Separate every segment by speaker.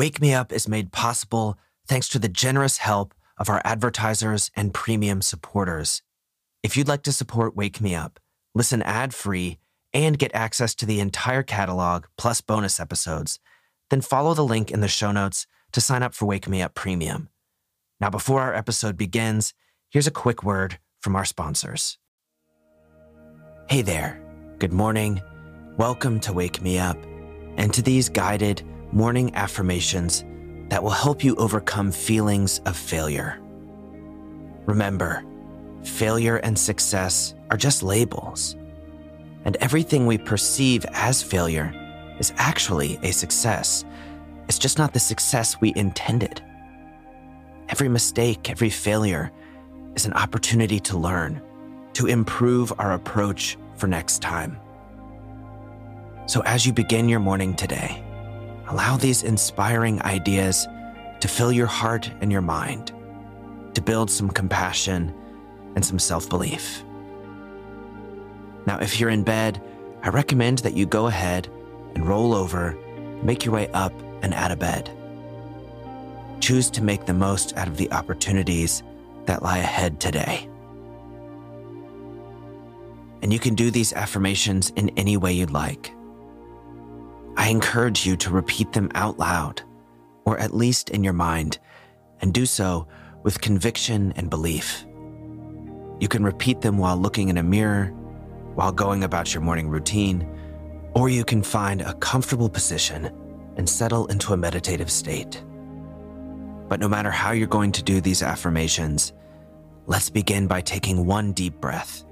Speaker 1: Wake Me Up is made possible thanks to the generous help of our advertisers and premium supporters. If you'd like to support Wake Me Up, listen ad free, and get access to the entire catalog plus bonus episodes, then follow the link in the show notes to sign up for Wake Me Up Premium. Now, before our episode begins, here's a quick word from our sponsors. Hey there, good morning. Welcome to Wake Me Up and to these guided morning affirmations that will help you overcome feelings of failure. Remember, failure and success are just labels, and everything we perceive as failure is actually a success. It's just not the success we intended. Every mistake, every failure is an opportunity to learn, to improve our approach for next time. So, as you begin your morning today, allow these inspiring ideas to fill your heart and your mind, to build some compassion and some self belief. Now, if you're in bed, I recommend that you go ahead and roll over, make your way up and out of bed. Choose to make the most out of the opportunities that lie ahead today. And you can do these affirmations in any way you'd like. I encourage you to repeat them out loud, or at least in your mind, and do so with conviction and belief. You can repeat them while looking in a mirror, while going about your morning routine, or you can find a comfortable position and settle into a meditative state. But no matter how you're going to do these affirmations, let's begin by taking one deep breath.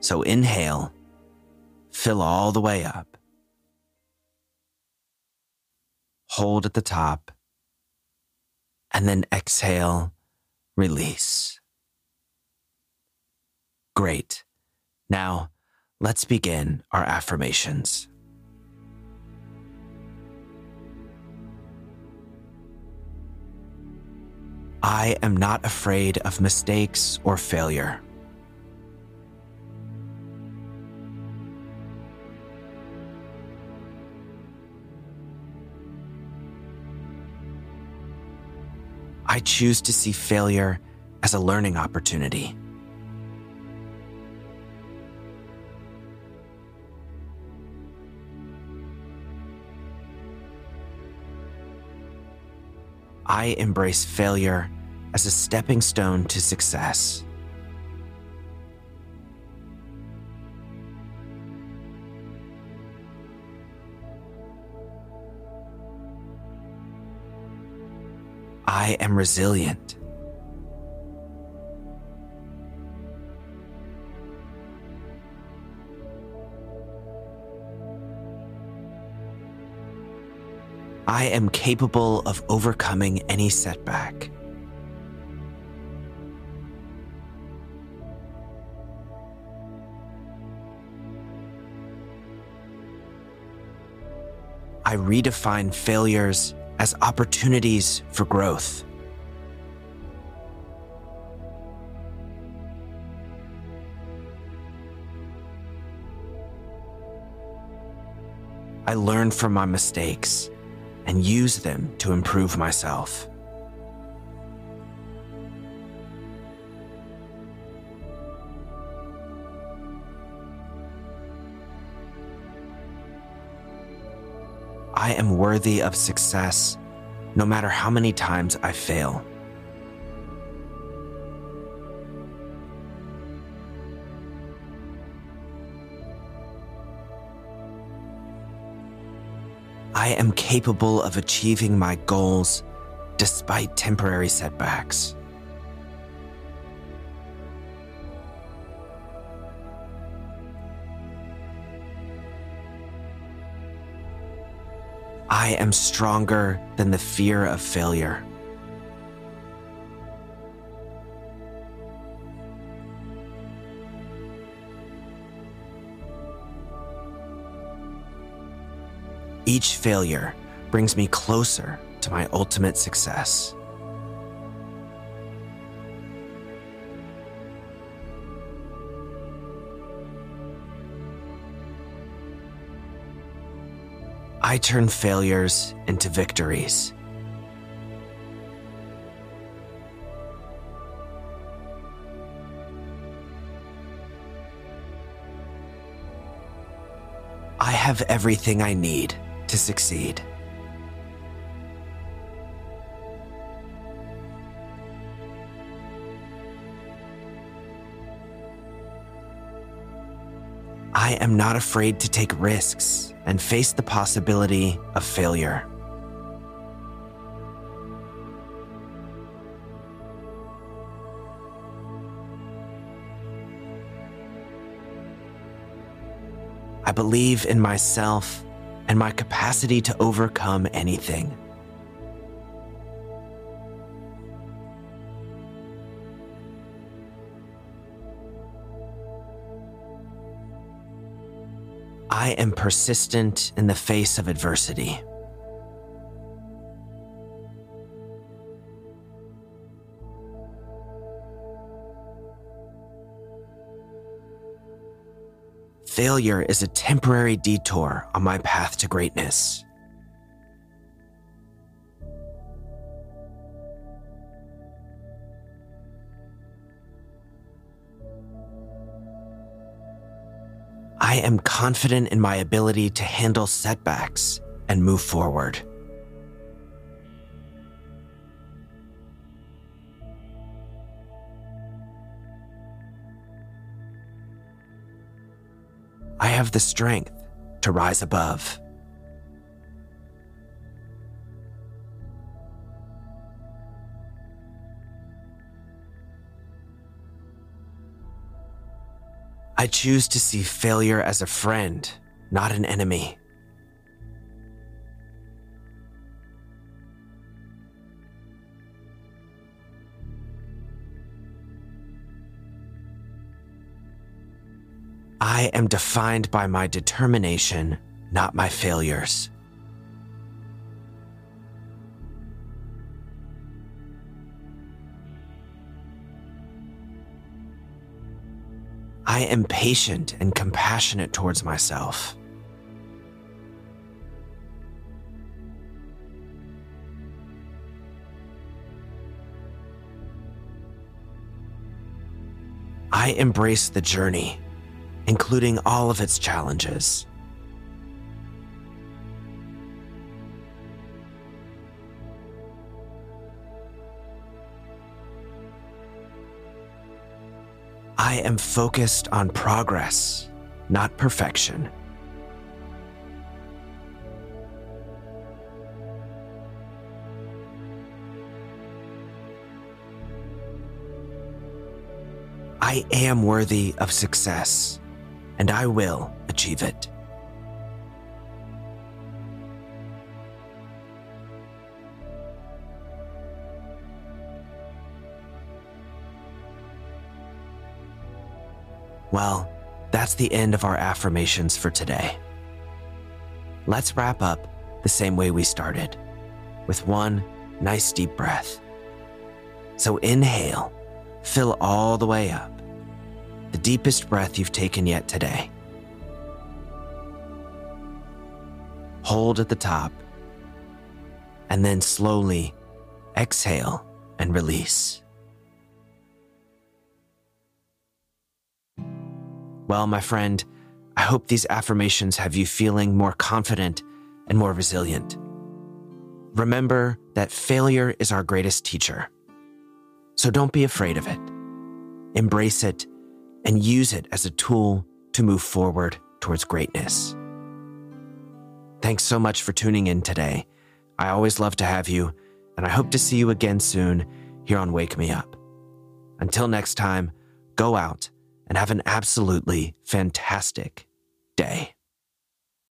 Speaker 1: So inhale, fill all the way up. Hold at the top, and then exhale, release. Great. Now, let's begin our affirmations. I am not afraid of mistakes or failure. I choose to see failure as a learning opportunity. I embrace failure as a stepping stone to success. I am resilient. I am capable of overcoming any setback. I redefine failures as opportunities for growth. I learn from my mistakes and use them to improve myself. I am worthy of success no matter how many times I fail. I am capable of achieving my goals despite temporary setbacks. I am stronger than the fear of failure. Each failure brings me closer to my ultimate success. I turn failures into victories. I have everything I need to succeed. I am not afraid to take risks and face the possibility of failure. I believe in myself and my capacity to overcome anything. I am persistent in the face of adversity. Failure is a temporary detour on my path to greatness. I am confident in my ability to handle setbacks and move forward. I have the strength to rise above. I choose to see failure as a friend, not an enemy. I am defined by my determination, not my failures. I am patient and compassionate towards myself. I embrace the journey, including all of its challenges. I am focused on progress, not perfection. I am worthy of success, and I will achieve it. Well, that's the end of our affirmations for today. Let's wrap up the same way we started, with one nice deep breath. So inhale, fill all the way up, the deepest breath you've taken yet today. Hold at the top, and then slowly exhale and release. Well, my friend, I hope these affirmations have you feeling more confident and more resilient. Remember that failure is our greatest teacher. So don't be afraid of it. Embrace it and use it as a tool to move forward towards greatness. Thanks so much for tuning in today. I always love to have you, and I hope to see you again soon here on Wake Me Up. Until next time, go out and have an absolutely fantastic day.